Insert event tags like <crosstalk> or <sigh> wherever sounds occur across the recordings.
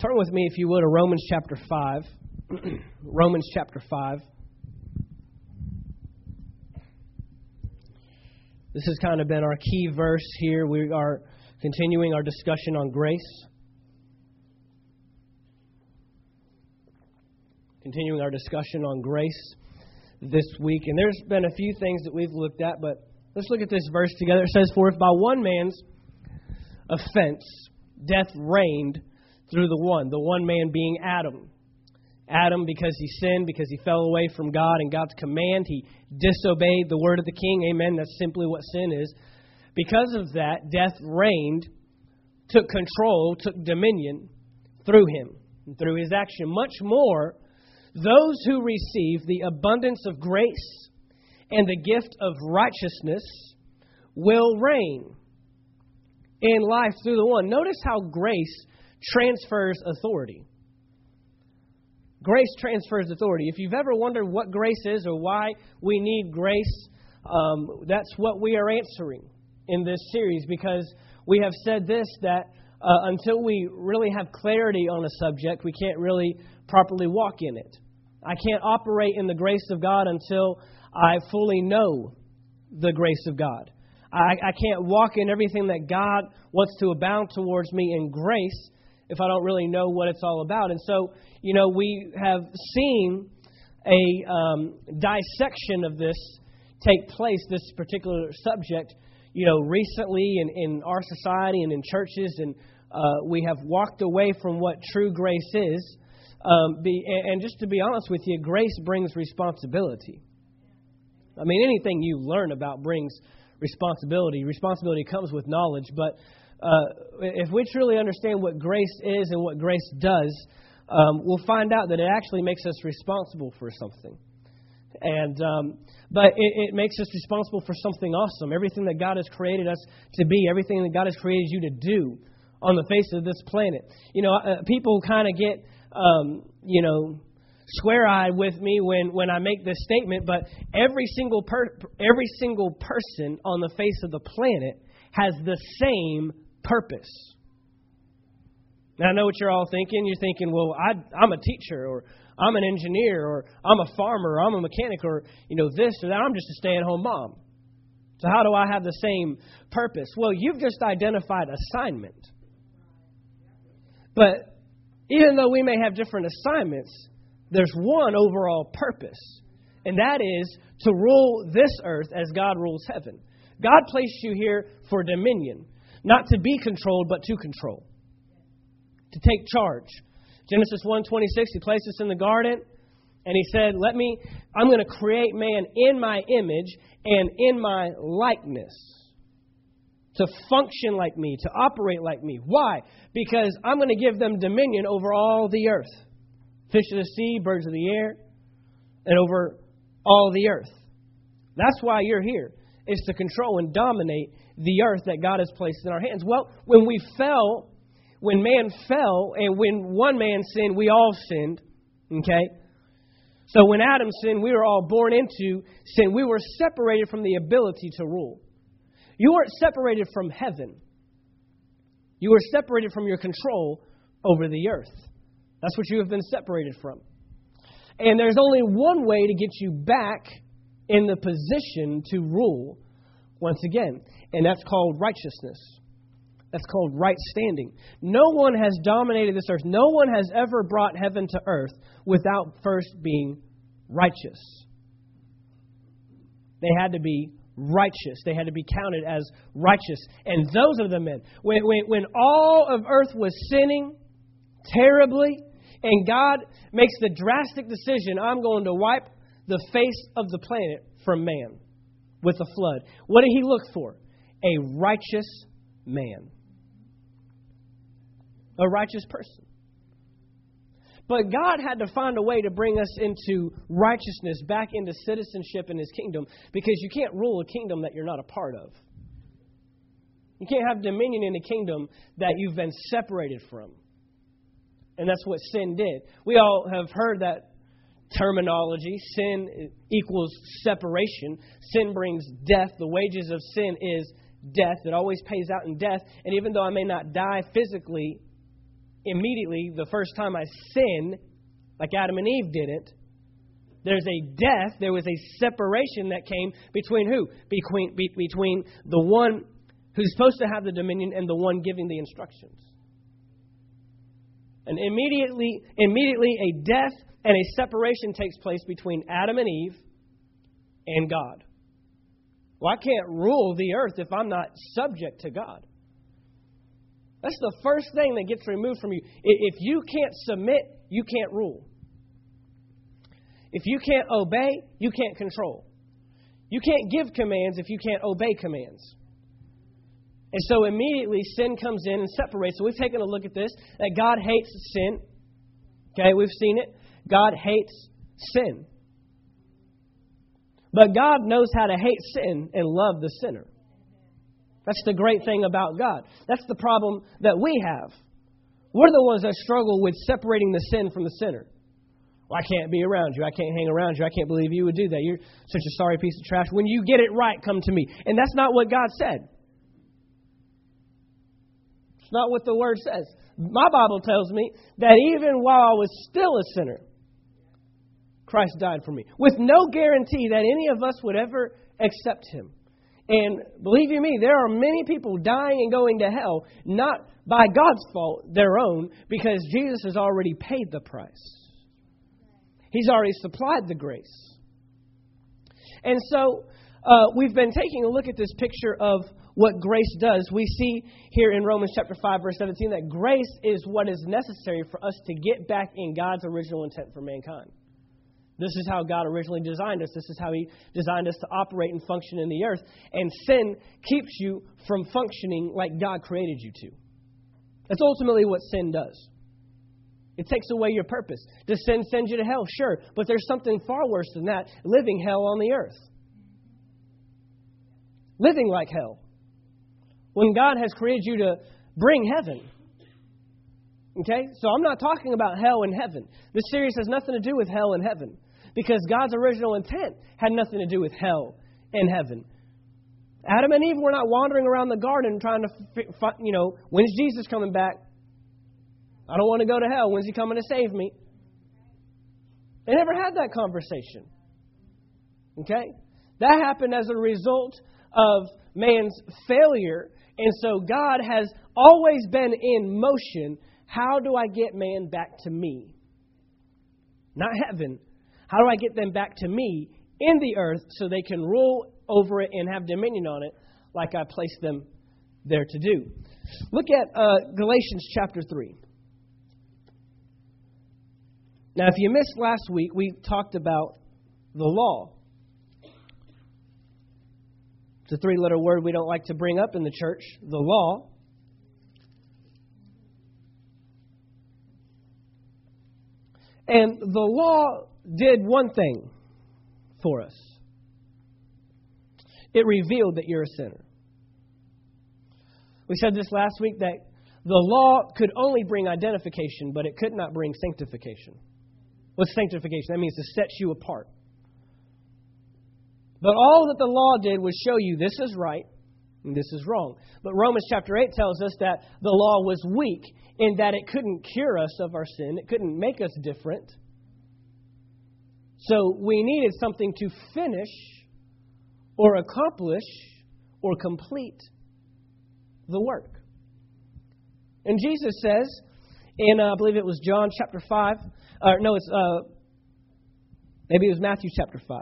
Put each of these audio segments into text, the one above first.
Turn with me, if you would, to Romans chapter 5. <clears throat> Romans chapter 5. This has kind of been our key verse here. We are continuing our discussion on grace. Continuing our discussion on grace this week. And there's been a few things that we've looked at, but let's look at this verse together. It says, For if by one man's offense death reigned through the one, the one man being Adam. Adam, because he sinned, because he fell away from God and God's command, he disobeyed the word of the king. Amen. That's simply what sin is. Because of that, death reigned, took control, took dominion through him, through his action. Much more, those who receive the abundance of grace and the gift of righteousness will reign in life through the one. Notice how grace transfers authority. Grace transfers authority. If you've ever wondered what grace is or why we need grace, um, that's what we are answering in this series because we have said this that uh, until we really have clarity on a subject, we can't really properly walk in it. I can't operate in the grace of God until I fully know the grace of God. I, I can't walk in everything that God wants to abound towards me in grace if I don't really know what it's all about. And so, you know, we have seen a um, dissection of this take place, this particular subject, you know, recently in, in our society and in churches, and uh, we have walked away from what true grace is. Um, be, and just to be honest with you, grace brings responsibility. I mean, anything you learn about brings responsibility. Responsibility comes with knowledge, but uh, if we truly understand what grace is and what grace does, um, we'll find out that it actually makes us responsible for something. And um, but it, it makes us responsible for something awesome. Everything that God has created us to be, everything that God has created you to do on the face of this planet. You know, uh, people kind of get um, you know square-eyed with me when, when I make this statement, but every single per, every single person on the face of the planet has the same purpose. Now, I know what you're all thinking. You're thinking, well, I, I'm a teacher, or I'm an engineer, or I'm a farmer, or I'm a mechanic, or, you know, this or that. I'm just a stay at home mom. So, how do I have the same purpose? Well, you've just identified assignment. But even though we may have different assignments, there's one overall purpose, and that is to rule this earth as God rules heaven. God placed you here for dominion, not to be controlled, but to control, to take charge. Genesis 1:26, he placed us in the garden, and he said, "Let me I'm going to create man in my image and in my likeness." To function like me, to operate like me. Why? Because I'm going to give them dominion over all the earth fish of the sea, birds of the air, and over all the earth. That's why you're here, is to control and dominate the earth that God has placed in our hands. Well, when we fell, when man fell, and when one man sinned, we all sinned. Okay? So when Adam sinned, we were all born into sin. We were separated from the ability to rule. You weren't separated from heaven. You were separated from your control over the earth. That's what you have been separated from. And there's only one way to get you back in the position to rule once again, and that's called righteousness. That's called right standing. No one has dominated this earth. No one has ever brought heaven to earth without first being righteous. They had to be righteous. They had to be counted as righteous. And those are the men. When, when, when all of earth was sinning terribly, and God makes the drastic decision I'm going to wipe the face of the planet from man with a flood. What did he look for? A righteous man. A righteous person. But God had to find a way to bring us into righteousness, back into citizenship in His kingdom, because you can't rule a kingdom that you're not a part of. You can't have dominion in a kingdom that you've been separated from. And that's what sin did. We all have heard that terminology. Sin equals separation. Sin brings death. The wages of sin is death. It always pays out in death. And even though I may not die physically immediately the first time I sin, like Adam and Eve didn't, there's a death, there was a separation that came between who? Between, be, between the one who's supposed to have the dominion and the one giving the instructions. And immediately, immediately a death and a separation takes place between Adam and Eve and God. Well, I can't rule the earth if I'm not subject to God. That's the first thing that gets removed from you. If you can't submit, you can't rule. If you can't obey, you can't control. You can't give commands if you can't obey commands. And so immediately sin comes in and separates. So we've taken a look at this that God hates sin. Okay, we've seen it. God hates sin. But God knows how to hate sin and love the sinner. That's the great thing about God. That's the problem that we have. We're the ones that struggle with separating the sin from the sinner. Well, I can't be around you. I can't hang around you. I can't believe you would do that. You're such a sorry piece of trash. When you get it right, come to me. And that's not what God said. It's not what the Word says. My Bible tells me that even while I was still a sinner, Christ died for me, with no guarantee that any of us would ever accept Him. And believe you me, there are many people dying and going to hell, not by God's fault, their own, because Jesus has already paid the price. He's already supplied the grace. And so uh, we've been taking a look at this picture of what grace does. We see here in Romans chapter 5, verse 17, that grace is what is necessary for us to get back in God's original intent for mankind. This is how God originally designed us. This is how He designed us to operate and function in the earth. And sin keeps you from functioning like God created you to. That's ultimately what sin does. It takes away your purpose. Does sin send you to hell? Sure. But there's something far worse than that living hell on the earth. Living like hell. When God has created you to bring heaven. Okay? So I'm not talking about hell and heaven. This series has nothing to do with hell and heaven. Because God's original intent had nothing to do with hell and heaven. Adam and Eve were not wandering around the garden trying to, you know, when's Jesus coming back? I don't want to go to hell. When's he coming to save me? They never had that conversation. Okay? That happened as a result of man's failure. And so God has always been in motion. How do I get man back to me? Not heaven. How do I get them back to me in the earth so they can rule over it and have dominion on it like I placed them there to do? Look at uh, Galatians chapter 3. Now, if you missed last week, we talked about the law. It's a three letter word we don't like to bring up in the church the law. And the law did one thing for us it revealed that you're a sinner. We said this last week that the law could only bring identification, but it could not bring sanctification. What's sanctification? That means to set you apart. But all that the law did was show you this is right and this is wrong. But Romans chapter 8 tells us that the law was weak in that it couldn't cure us of our sin, it couldn't make us different. So we needed something to finish or accomplish or complete the work. And Jesus says in, uh, I believe it was John chapter 5, or no, it's uh, maybe it was Matthew chapter 5.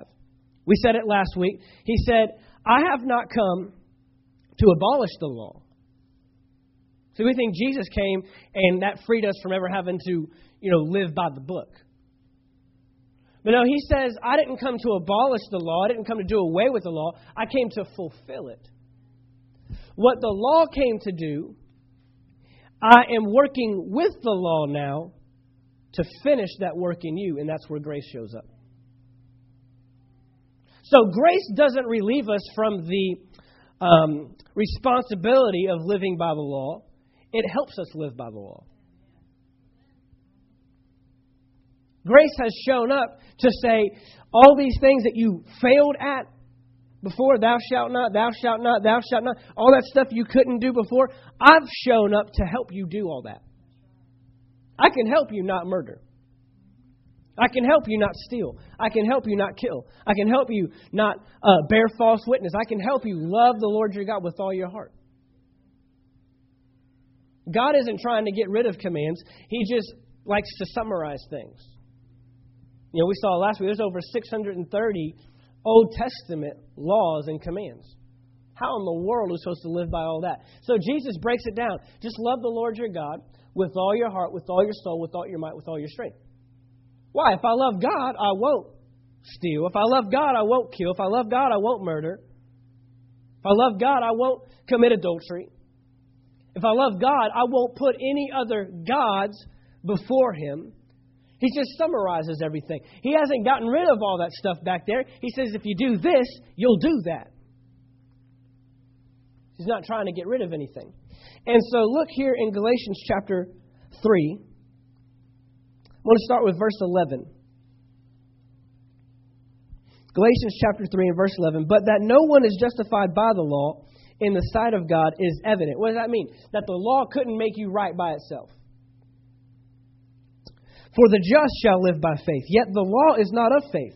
We said it last week. He said, I have not come to abolish the law. So we think Jesus came and that freed us from ever having to, you know, live by the book. But no, he says, I didn't come to abolish the law. I didn't come to do away with the law. I came to fulfill it. What the law came to do, I am working with the law now to finish that work in you, and that's where grace shows up. So, grace doesn't relieve us from the um, responsibility of living by the law, it helps us live by the law. Grace has shown up to say, all these things that you failed at before, thou shalt not, thou shalt not, thou shalt not, all that stuff you couldn't do before, I've shown up to help you do all that. I can help you not murder. I can help you not steal. I can help you not kill. I can help you not uh, bear false witness. I can help you love the Lord your God with all your heart. God isn't trying to get rid of commands, He just likes to summarize things. You know, we saw last week there's over 630 Old Testament laws and commands. How in the world are we supposed to live by all that? So Jesus breaks it down. Just love the Lord your God with all your heart, with all your soul, with all your might, with all your strength. Why? If I love God, I won't steal. If I love God, I won't kill. If I love God, I won't murder. If I love God, I won't commit adultery. If I love God, I won't put any other gods before Him. He just summarizes everything. He hasn't gotten rid of all that stuff back there. He says, if you do this, you'll do that. He's not trying to get rid of anything. And so look here in Galatians chapter 3. I want to start with verse 11. Galatians chapter 3 and verse 11. But that no one is justified by the law in the sight of God is evident. What does that mean? That the law couldn't make you right by itself. For the just shall live by faith. Yet the law is not of faith,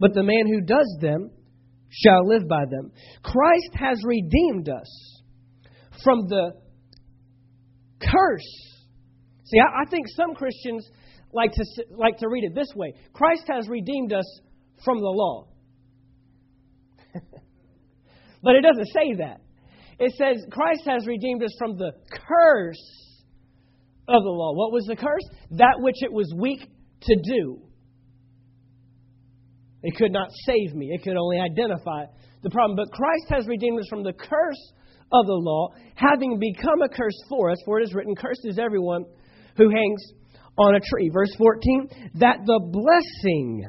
but the man who does them shall live by them. Christ has redeemed us from the curse. See, I, I think some Christians like to, like to read it this way Christ has redeemed us from the law. <laughs> but it doesn't say that. It says Christ has redeemed us from the curse of the law. What was the curse? That which it was weak to do. It could not save me, it could only identify the problem. But Christ has redeemed us from the curse of the law, having become a curse for us, for it is written, Cursed is everyone who hangs on a tree. Verse 14, that the blessing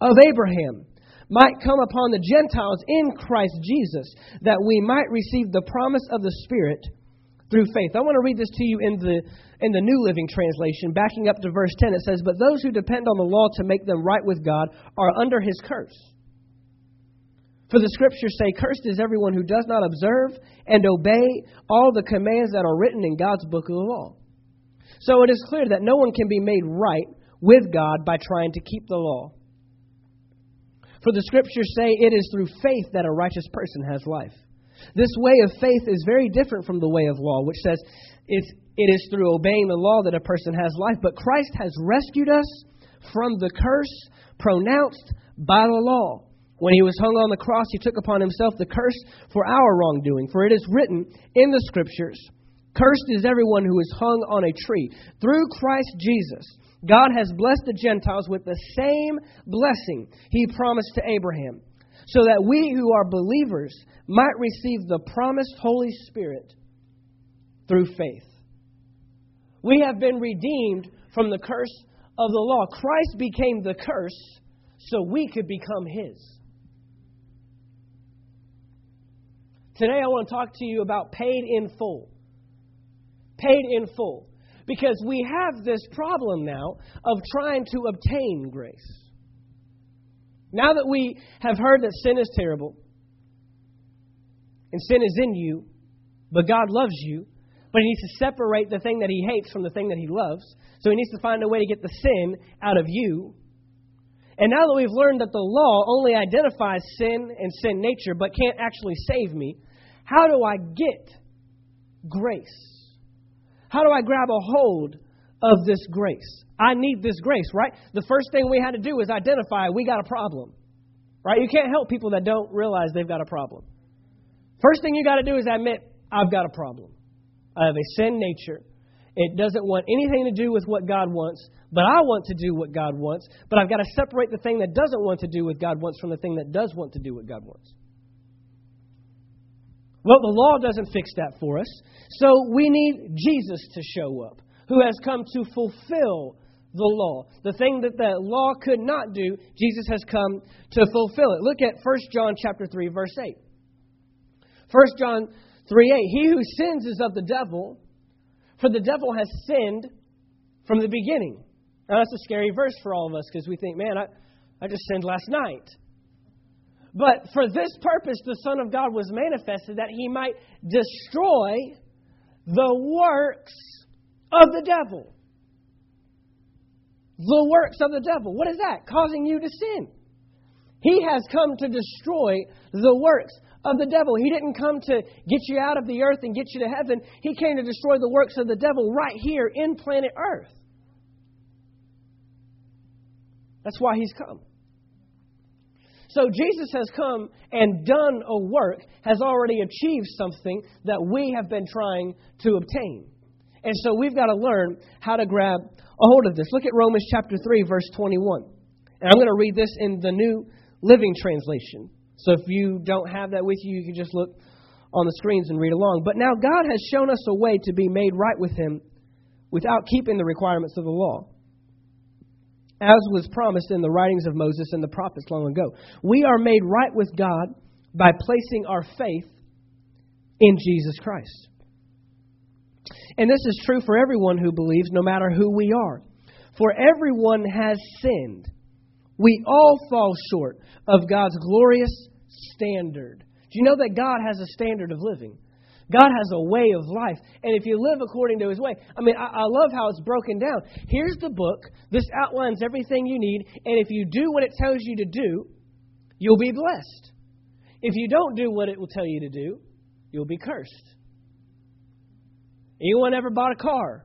of Abraham might come upon the Gentiles in Christ Jesus, that we might receive the promise of the Spirit through faith. I want to read this to you in the, in the New Living Translation, backing up to verse 10. It says, But those who depend on the law to make them right with God are under his curse. For the scriptures say, Cursed is everyone who does not observe and obey all the commands that are written in God's book of the law. So it is clear that no one can be made right with God by trying to keep the law. For the scriptures say it is through faith that a righteous person has life. This way of faith is very different from the way of law, which says it's, it is through obeying the law that a person has life. But Christ has rescued us from the curse pronounced by the law. When he was hung on the cross, he took upon himself the curse for our wrongdoing. For it is written in the Scriptures Cursed is everyone who is hung on a tree. Through Christ Jesus, God has blessed the Gentiles with the same blessing he promised to Abraham so that we who are believers might receive the promised Holy Spirit through faith. We have been redeemed from the curse of the law. Christ became the curse so we could become His. Today I want to talk to you about paid in full. Paid in full. Because we have this problem now of trying to obtain grace. Now that we have heard that sin is terrible, and sin is in you, but God loves you, but He needs to separate the thing that He hates from the thing that He loves. So He needs to find a way to get the sin out of you. And now that we've learned that the law only identifies sin and sin nature, but can't actually save me, how do I get grace? How do I grab a hold of this grace. I need this grace, right? The first thing we had to do is identify we got a problem, right? You can't help people that don't realize they've got a problem. First thing you got to do is admit, I've got a problem. I have a sin nature. It doesn't want anything to do with what God wants, but I want to do what God wants. But I've got to separate the thing that doesn't want to do what God wants from the thing that does want to do what God wants. Well, the law doesn't fix that for us, so we need Jesus to show up who has come to fulfill the law. The thing that the law could not do, Jesus has come to fulfill it. Look at 1 John chapter 3 verse 8. 1 John 3 8. He who sins is of the devil, for the devil has sinned from the beginning. Now that's a scary verse for all of us because we think, man, I, I just sinned last night. But for this purpose, the Son of God was manifested that he might destroy the works of the devil. The works of the devil. What is that? Causing you to sin. He has come to destroy the works of the devil. He didn't come to get you out of the earth and get you to heaven. He came to destroy the works of the devil right here in planet Earth. That's why he's come. So Jesus has come and done a work, has already achieved something that we have been trying to obtain. And so we've got to learn how to grab a hold of this. Look at Romans chapter 3, verse 21. And I'm going to read this in the New Living Translation. So if you don't have that with you, you can just look on the screens and read along. But now God has shown us a way to be made right with Him without keeping the requirements of the law, as was promised in the writings of Moses and the prophets long ago. We are made right with God by placing our faith in Jesus Christ. And this is true for everyone who believes, no matter who we are. For everyone has sinned. We all fall short of God's glorious standard. Do you know that God has a standard of living? God has a way of life. And if you live according to his way, I mean, I, I, love how it's broken down. Here's the book. This outlines everything you need. And if you do what it tells you to do, you'll be blessed. If you don't do what it will tell you to do, you'll be cursed. Anyone ever bought a car?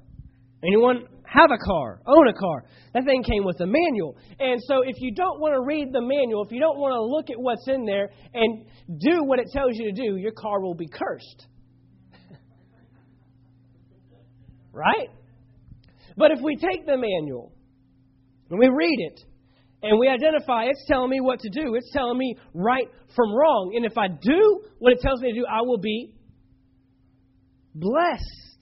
Anyone have a car, own a car? That thing came with a manual. And so if you don't want to read the manual, if you don't want to look at what's in there and do what it tells you to do, your car will be cursed. <laughs> right? But if we take the manual and we read it and we identify it's telling me what to do, it's telling me right from wrong. And if I do what it tells me to do, I will be blessed.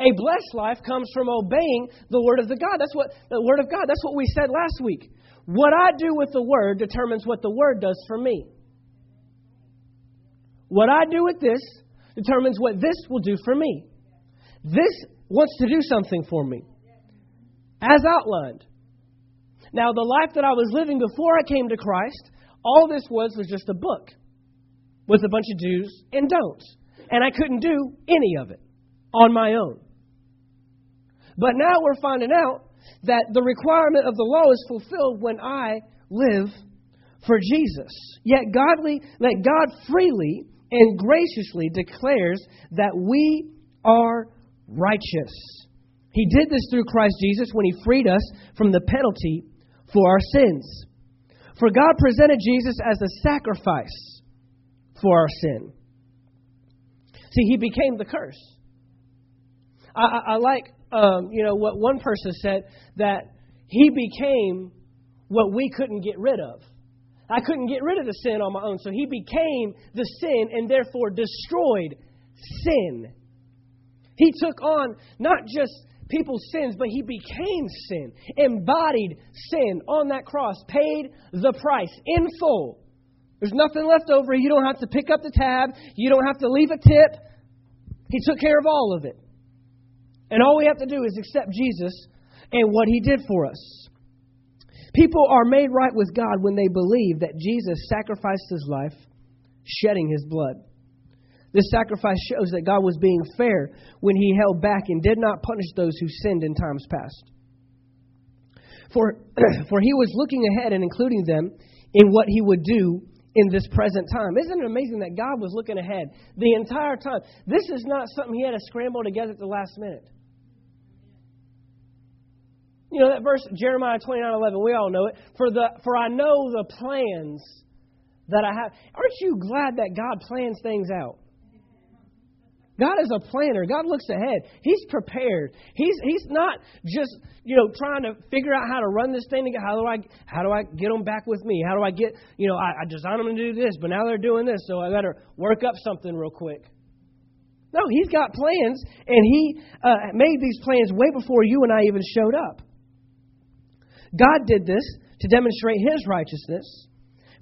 A blessed life comes from obeying the word of the God. That's what the word of God. That's what we said last week. What I do with the word determines what the word does for me. What I do with this determines what this will do for me. This wants to do something for me, as outlined. Now, the life that I was living before I came to Christ, all this was was just a book with a bunch of do's and don'ts. And I couldn't do any of it on my own. But now we're finding out that the requirement of the law is fulfilled when I live for Jesus. Yet godly, that God freely and graciously declares that we are righteous. He did this through Christ Jesus when he freed us from the penalty for our sins. For God presented Jesus as a sacrifice for our sin. See, he became the curse. I, I, I like um, you know, what one person said that he became what we couldn't get rid of. I couldn't get rid of the sin on my own, so he became the sin and therefore destroyed sin. He took on not just people's sins, but he became sin, embodied sin on that cross, paid the price in full. There's nothing left over. You don't have to pick up the tab, you don't have to leave a tip. He took care of all of it. And all we have to do is accept Jesus and what he did for us. People are made right with God when they believe that Jesus sacrificed his life, shedding his blood. This sacrifice shows that God was being fair when he held back and did not punish those who sinned in times past. For, <clears throat> for he was looking ahead and including them in what he would do in this present time. Isn't it amazing that God was looking ahead the entire time? This is not something he had to scramble together at the last minute. You know that verse, Jeremiah 29 11, we all know it. For, the, for I know the plans that I have. Aren't you glad that God plans things out? God is a planner. God looks ahead. He's prepared. He's He's not just you know trying to figure out how to run this thing. How do I how do I get them back with me? How do I get you know I, I designed them to do this, but now they're doing this, so I better work up something real quick. No, He's got plans, and He uh, made these plans way before you and I even showed up. God did this to demonstrate his righteousness,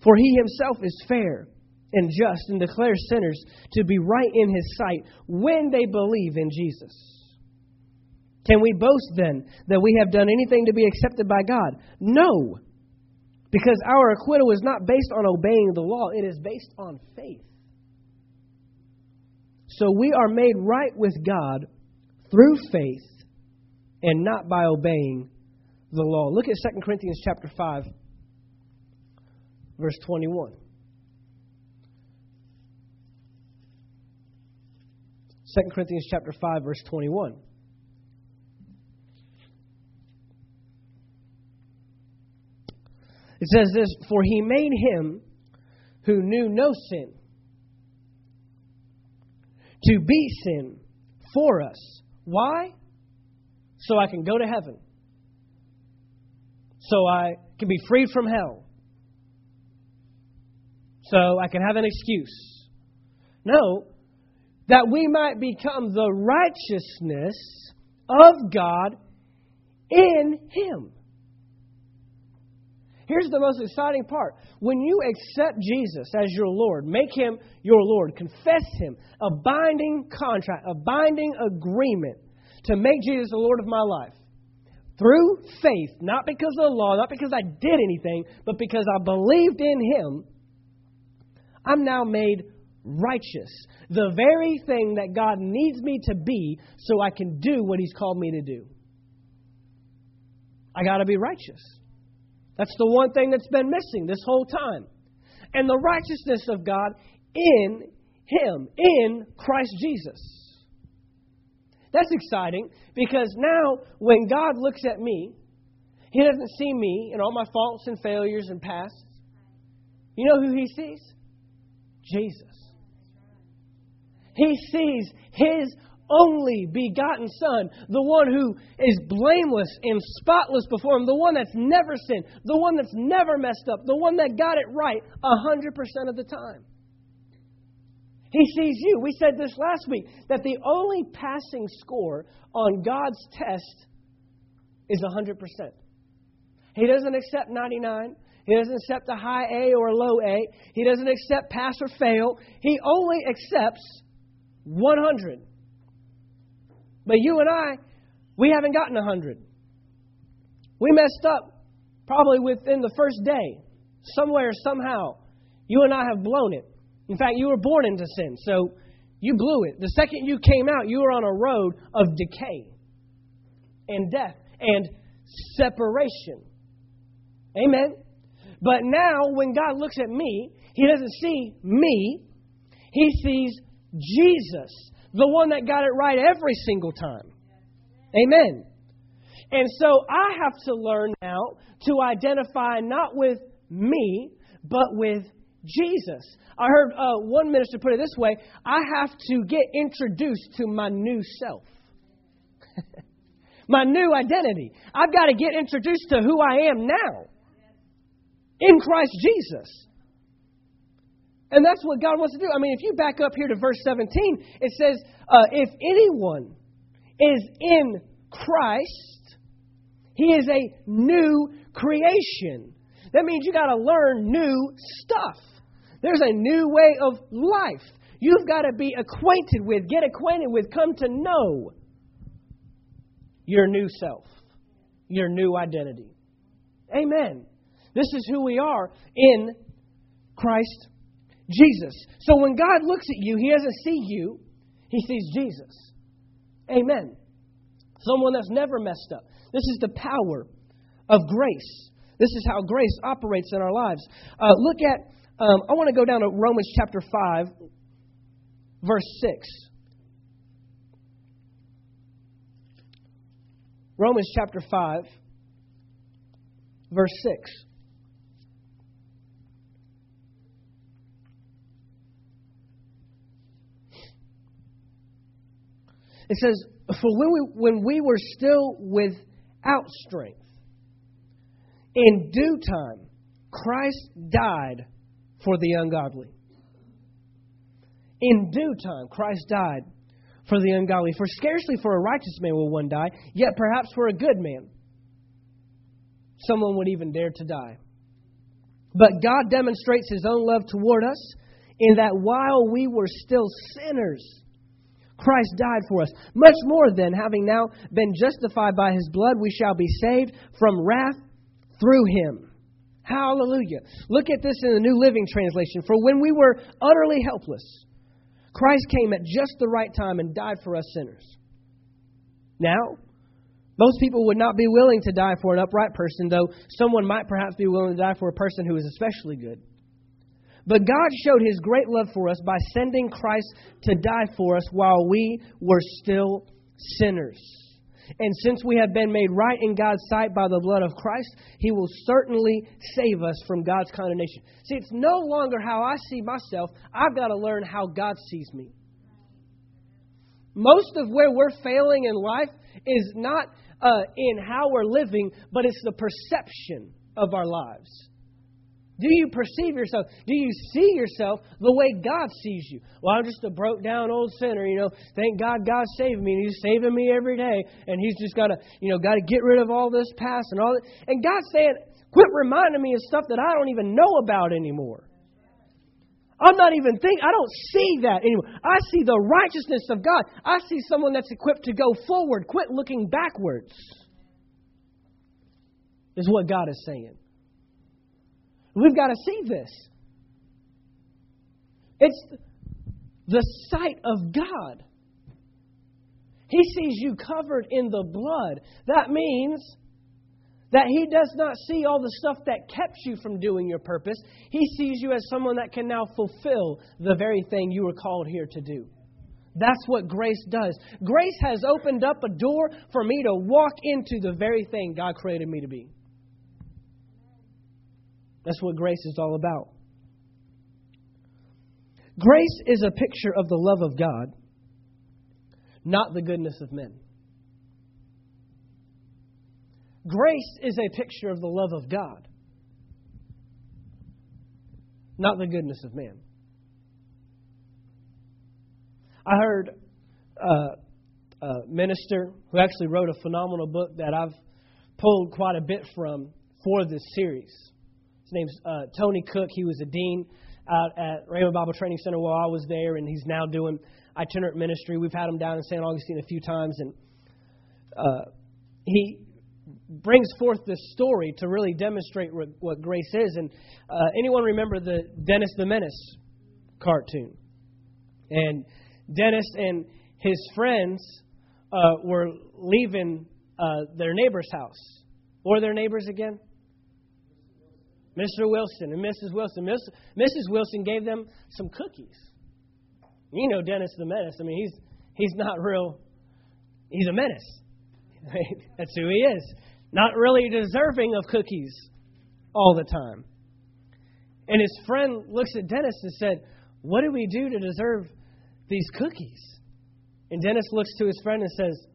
for he himself is fair and just and declares sinners to be right in his sight when they believe in Jesus. Can we boast then that we have done anything to be accepted by God? No, because our acquittal is not based on obeying the law, it is based on faith. So we are made right with God through faith and not by obeying the law. Look at 2 Corinthians chapter 5 verse 21. 2 Corinthians chapter 5 verse 21. It says this, for he made him who knew no sin to be sin for us. Why? So I can go to heaven. So I can be freed from hell. So I can have an excuse. No, that we might become the righteousness of God in Him. Here's the most exciting part. When you accept Jesus as your Lord, make Him your Lord, confess Him, a binding contract, a binding agreement to make Jesus the Lord of my life. Through faith, not because of the law, not because I did anything, but because I believed in Him, I'm now made righteous. The very thing that God needs me to be so I can do what He's called me to do. I got to be righteous. That's the one thing that's been missing this whole time. And the righteousness of God in Him, in Christ Jesus. That's exciting because now when God looks at me, He doesn't see me and all my faults and failures and past. You know who He sees? Jesus. He sees His only begotten Son, the one who is blameless and spotless before Him, the one that's never sinned, the one that's never messed up, the one that got it right 100% of the time. He sees you. We said this last week that the only passing score on God's test is 100%. He doesn't accept 99. He doesn't accept a high A or a low A. He doesn't accept pass or fail. He only accepts 100. But you and I, we haven't gotten 100. We messed up probably within the first day. Somewhere, somehow, you and I have blown it. In fact, you were born into sin, so you blew it. The second you came out, you were on a road of decay and death and separation. Amen. But now, when God looks at me, He doesn't see me, He sees Jesus the one that got it right every single time. Amen. And so I have to learn now to identify not with me, but with Jesus. I heard uh, one minister put it this way I have to get introduced to my new self, <laughs> my new identity. I've got to get introduced to who I am now in Christ Jesus. And that's what God wants to do. I mean, if you back up here to verse 17, it says, uh, If anyone is in Christ, he is a new creation. That means you got to learn new stuff. There's a new way of life. You've got to be acquainted with, get acquainted with, come to know your new self, your new identity. Amen. This is who we are in Christ Jesus. So when God looks at you, He doesn't see you, He sees Jesus. Amen. Someone that's never messed up. This is the power of grace. This is how grace operates in our lives. Uh, look at, um, I want to go down to Romans chapter 5, verse 6. Romans chapter 5, verse 6. It says, For when we, when we were still without strength, in due time, Christ died for the ungodly. In due time, Christ died for the ungodly. For scarcely for a righteous man will one die, yet perhaps for a good man, someone would even dare to die. But God demonstrates his own love toward us in that while we were still sinners, Christ died for us. Much more then, having now been justified by his blood, we shall be saved from wrath through him. Hallelujah. Look at this in the New Living Translation. For when we were utterly helpless, Christ came at just the right time and died for us sinners. Now, most people would not be willing to die for an upright person, though someone might perhaps be willing to die for a person who is especially good. But God showed his great love for us by sending Christ to die for us while we were still sinners. And since we have been made right in God's sight by the blood of Christ, He will certainly save us from God's condemnation. See, it's no longer how I see myself. I've got to learn how God sees me. Most of where we're failing in life is not uh, in how we're living, but it's the perception of our lives. Do you perceive yourself? Do you see yourself the way God sees you? Well, I'm just a broke down old sinner, you know. Thank God God saved me, and He's saving me every day, and He's just got to, you know, got to get rid of all this past and all that. And God's saying, quit reminding me of stuff that I don't even know about anymore. I'm not even thinking, I don't see that anymore. I see the righteousness of God. I see someone that's equipped to go forward. Quit looking backwards, is what God is saying. We've got to see this. It's the sight of God. He sees you covered in the blood. That means that He does not see all the stuff that kept you from doing your purpose. He sees you as someone that can now fulfill the very thing you were called here to do. That's what grace does. Grace has opened up a door for me to walk into the very thing God created me to be. That's what grace is all about. Grace is a picture of the love of God, not the goodness of men. Grace is a picture of the love of God, not the goodness of man. I heard uh, a minister who actually wrote a phenomenal book that I've pulled quite a bit from for this series. His name's uh, Tony Cooke. He was a dean out at Rhema Bible Training Center while I was there, and he's now doing itinerant ministry. We've had him down in St. Augustine a few times, and uh, he brings forth this story to really demonstrate what, what grace is. And uh, anyone remember the Dennis the Menace cartoon? And Dennis and his friends uh, were leaving uh, their neighbor's house. Or their neighbors again? Mr. Wilson and Mrs. Wilson. Mrs. Wilson gave them some cookies. You know Dennis the Menace. I mean, he's he's not real. He's a menace. <laughs> That's who he is. Not really deserving of cookies all the time. And his friend looks at Dennis and said, What do we do to deserve these cookies? And Dennis looks to his friend and says,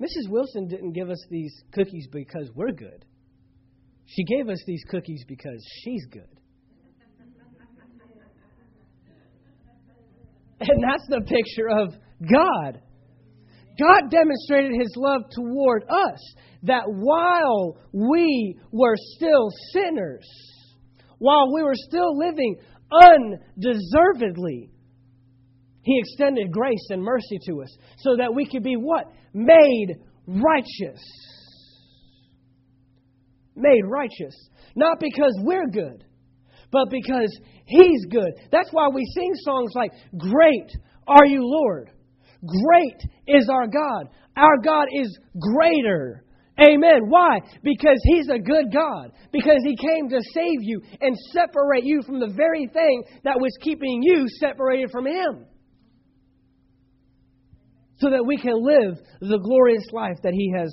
Mrs. Wilson didn't give us these cookies because we're good. She gave us these cookies because she's good. And that's the picture of God. God demonstrated his love toward us that while we were still sinners, while we were still living undeservedly, he extended grace and mercy to us so that we could be what? Made righteous made righteous. Not because we're good, but because He's good. That's why we sing songs like, Great are you, Lord. Great is our God. Our God is greater. Amen. Why? Because He's a good God. Because He came to save you and separate you from the very thing that was keeping you separated from Him. So that we can live the glorious life that He has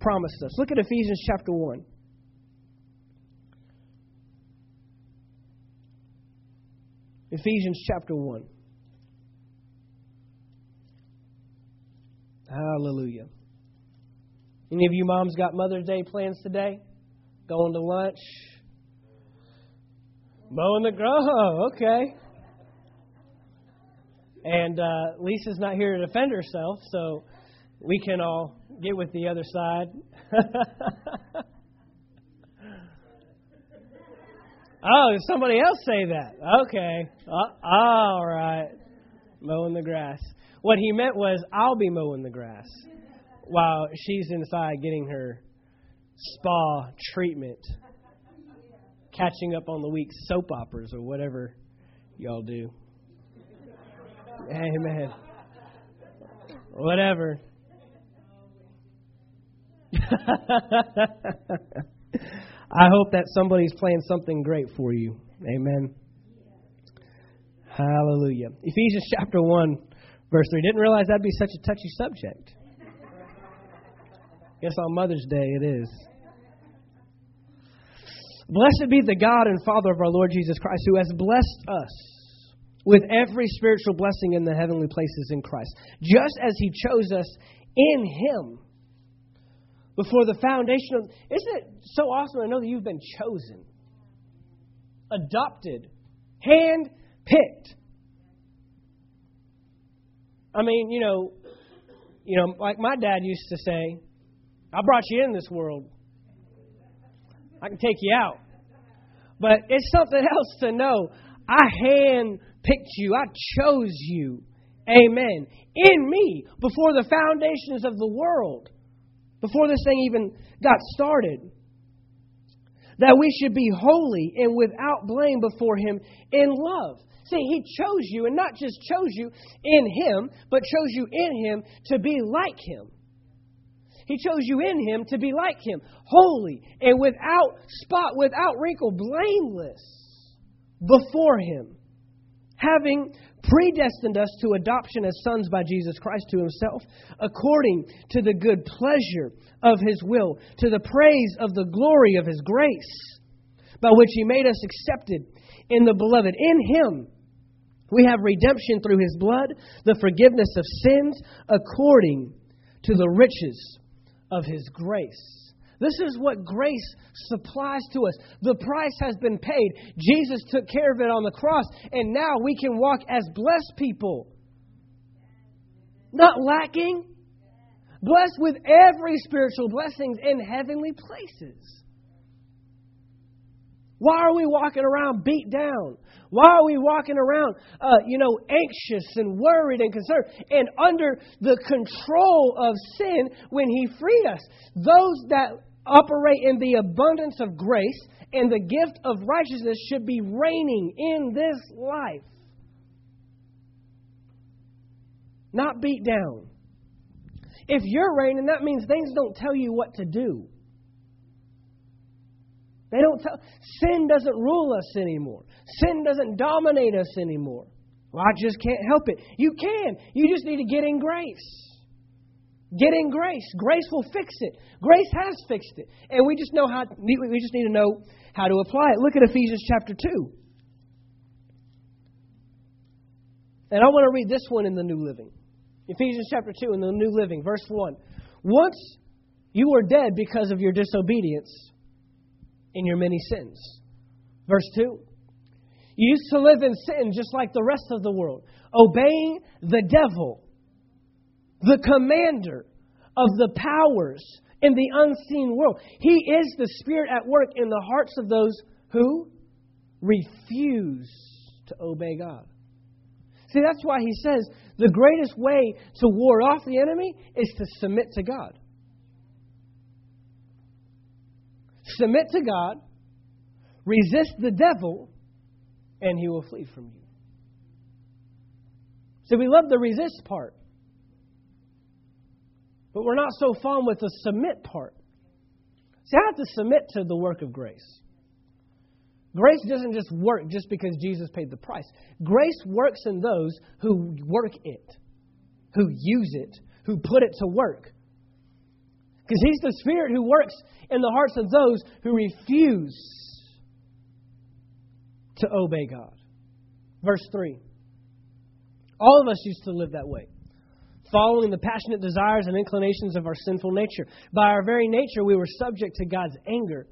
promised us. Look at Ephesians chapter 1. Ephesians chapter 1. Hallelujah. Any of you moms got Mother's Day plans today? Going to lunch? Mowing the grass? Oh, okay. And uh, Lisa's not here to defend herself, so we can all get with the other side. <laughs> Oh, did somebody else say that? Okay. Uh, all right. Mowing the grass. What he meant was, I'll be mowing the grass while she's inside getting her spa treatment, catching up on the week's soap operas or whatever y'all do. Amen. Whatever. <laughs> I hope that somebody's playing something great for you. Amen. Hallelujah. Ephesians chapter 1, verse 3. Didn't realize that'd be such a touchy subject. Guess on Mother's Day it is. Blessed be the God and Father of our Lord Jesus Christ, who has blessed us with every spiritual blessing in the heavenly places in Christ, just as He chose us in Him before the foundation of. Isn't it so awesome to know that you've been chosen, adopted, hand picked? I mean, you know, you know, like my dad used to say, I brought you in this world. I can take you out. But it's something <laughs> else to know. I hand picked you. I chose you. Amen. In me before the foundations of the world. Before this thing even got started. That we should be holy and without blame before Him in love. See, He chose you, and not just chose you in Him, but chose you in Him to be like Him. He chose you in Him to be like Him, holy and without spot, without wrinkle, blameless before Him, having predestined us to adoption as sons by Jesus Christ to Himself, according to the good pleasure of His will, to the praise of the glory of His grace, by which He made us accepted in the beloved. In Him, we have redemption through His blood, the forgiveness of sins, according to the riches of His grace. This is what grace supplies to us. The price has been paid. Jesus took care of it on the cross, and now we can walk as blessed people. Not lacking, blessed with every spiritual blessings in heavenly places. Why are we walking around beat down? Why are we walking around, uh, you know, anxious and worried and concerned and under the control of sin when He freed us? Those that operate in the abundance of grace and the gift of righteousness should be reigning in this life, not beat down. If you're reigning, that means things don't tell you what to do. They don't tell, sin doesn't rule us anymore. Sin doesn't dominate us anymore. Well, I just can't help it. You can. You just need to get in grace. Get in grace. Grace will fix it. Grace has fixed it. And we just know how we just need to know how to apply it. Look at Ephesians chapter 2. And I want to read this one in the New Living. Ephesians chapter 2 in the New Living, verse 1. Once you were dead because of your disobedience, in your many sins. Verse 2 You used to live in sin just like the rest of the world, obeying the devil, the commander of the powers in the unseen world. He is the spirit at work in the hearts of those who refuse to obey God. See, that's why he says the greatest way to ward off the enemy is to submit to God. Submit to God, resist the devil, and he will flee from you. So we love the resist part. But we're not so fond with the submit part. See, I have to submit to the work of grace. Grace doesn't just work just because Jesus paid the price. Grace works in those who work it, who use it, who put it to work. Because He's the Spirit who works in the hearts of those who refuse to obey God. Verse 3. All of us used to live that way, following the passionate desires and inclinations of our sinful nature. By our very nature, we were subject to God's anger,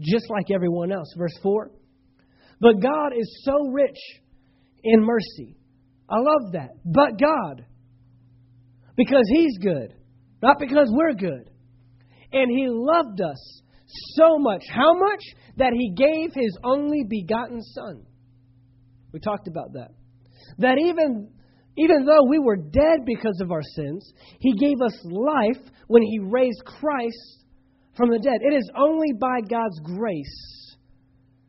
just like everyone else. Verse 4. But God is so rich in mercy. I love that. But God. Because He's good, not because we're good. And he loved us so much. How much? That he gave his only begotten Son. We talked about that. That even, even though we were dead because of our sins, he gave us life when he raised Christ from the dead. It is only by God's grace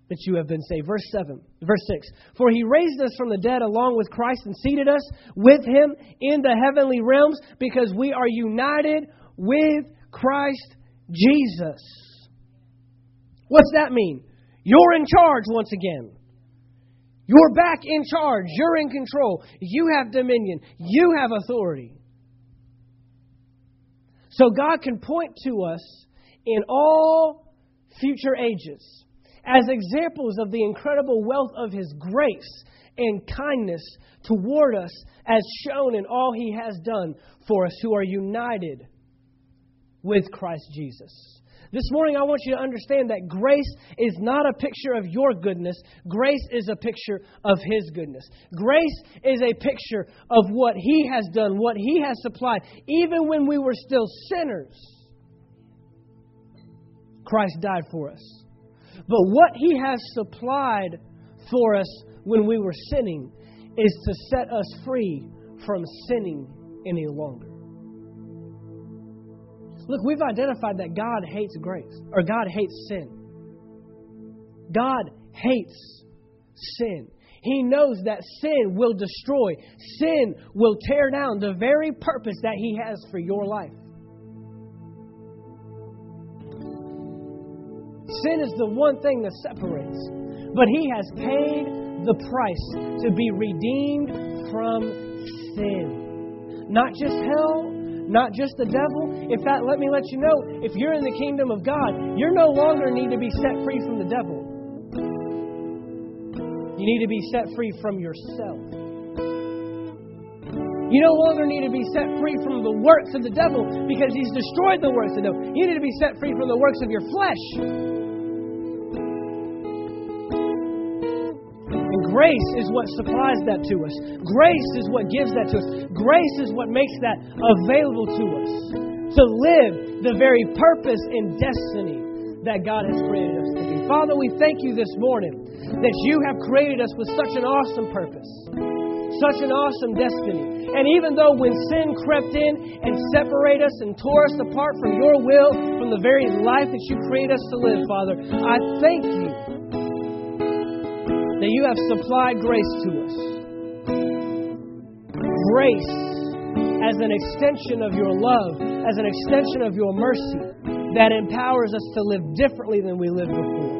that you have been saved. Verse 7, verse 6. For he raised us from the dead along with Christ and seated us with him in the heavenly realms because we are united with Christ Jesus. What's that mean? You're in charge once again. You're back in charge. You're in control. You have dominion. You have authority. So God can point to us in all future ages as examples of the incredible wealth of His grace and kindness toward us, as shown in all He has done for us who are united with Christ Jesus. This morning, I want you to understand that grace is not a picture of your goodness. Grace is a picture of His goodness. Grace is a picture of what He has done, what He has supplied. Even when we were still sinners, Christ died for us. But what He has supplied for us when we were sinning is to set us free from sinning any longer. Look, we've identified that God hates grace, or God hates sin. God hates sin. He knows that sin will destroy, sin will tear down the very purpose that He has for your life. Sin is the one thing that separates. But He has paid the price to be redeemed from sin. Not just hell, not just the devil. In fact, let me let you know if you're in the kingdom of God, you no longer need to be set free from the devil. You need to be set free from yourself. You no longer need to be set free from the works of the devil because he's destroyed the works of the devil. You need to be set free from the works of your flesh. Grace is what supplies that to us. Grace is what gives that to us. Grace is what makes that available to us to live the very purpose and destiny that God has created us to be. Father, we thank you this morning that you have created us with such an awesome purpose, such an awesome destiny. And even though when sin crept in and separated us and tore us apart from your will, from the very life that you created us to live, Father, I thank you that you have supplied grace to us. Grace as an extension of your love, as an extension of your mercy, that empowers us to live differently than we lived before.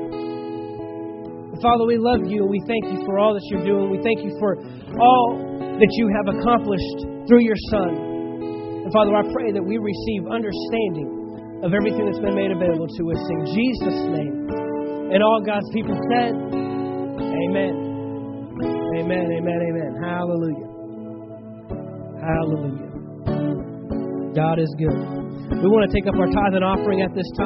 Father, we love you and we thank you for all that you're doing. We thank you for all that you have accomplished through your Son. And Father, I pray that we receive understanding of everything that's been made available to us in Jesus' name. And all God's people said, Amen. Amen, amen, amen. Hallelujah. Hallelujah. God is good. We want to take up our tithe and offering at this time.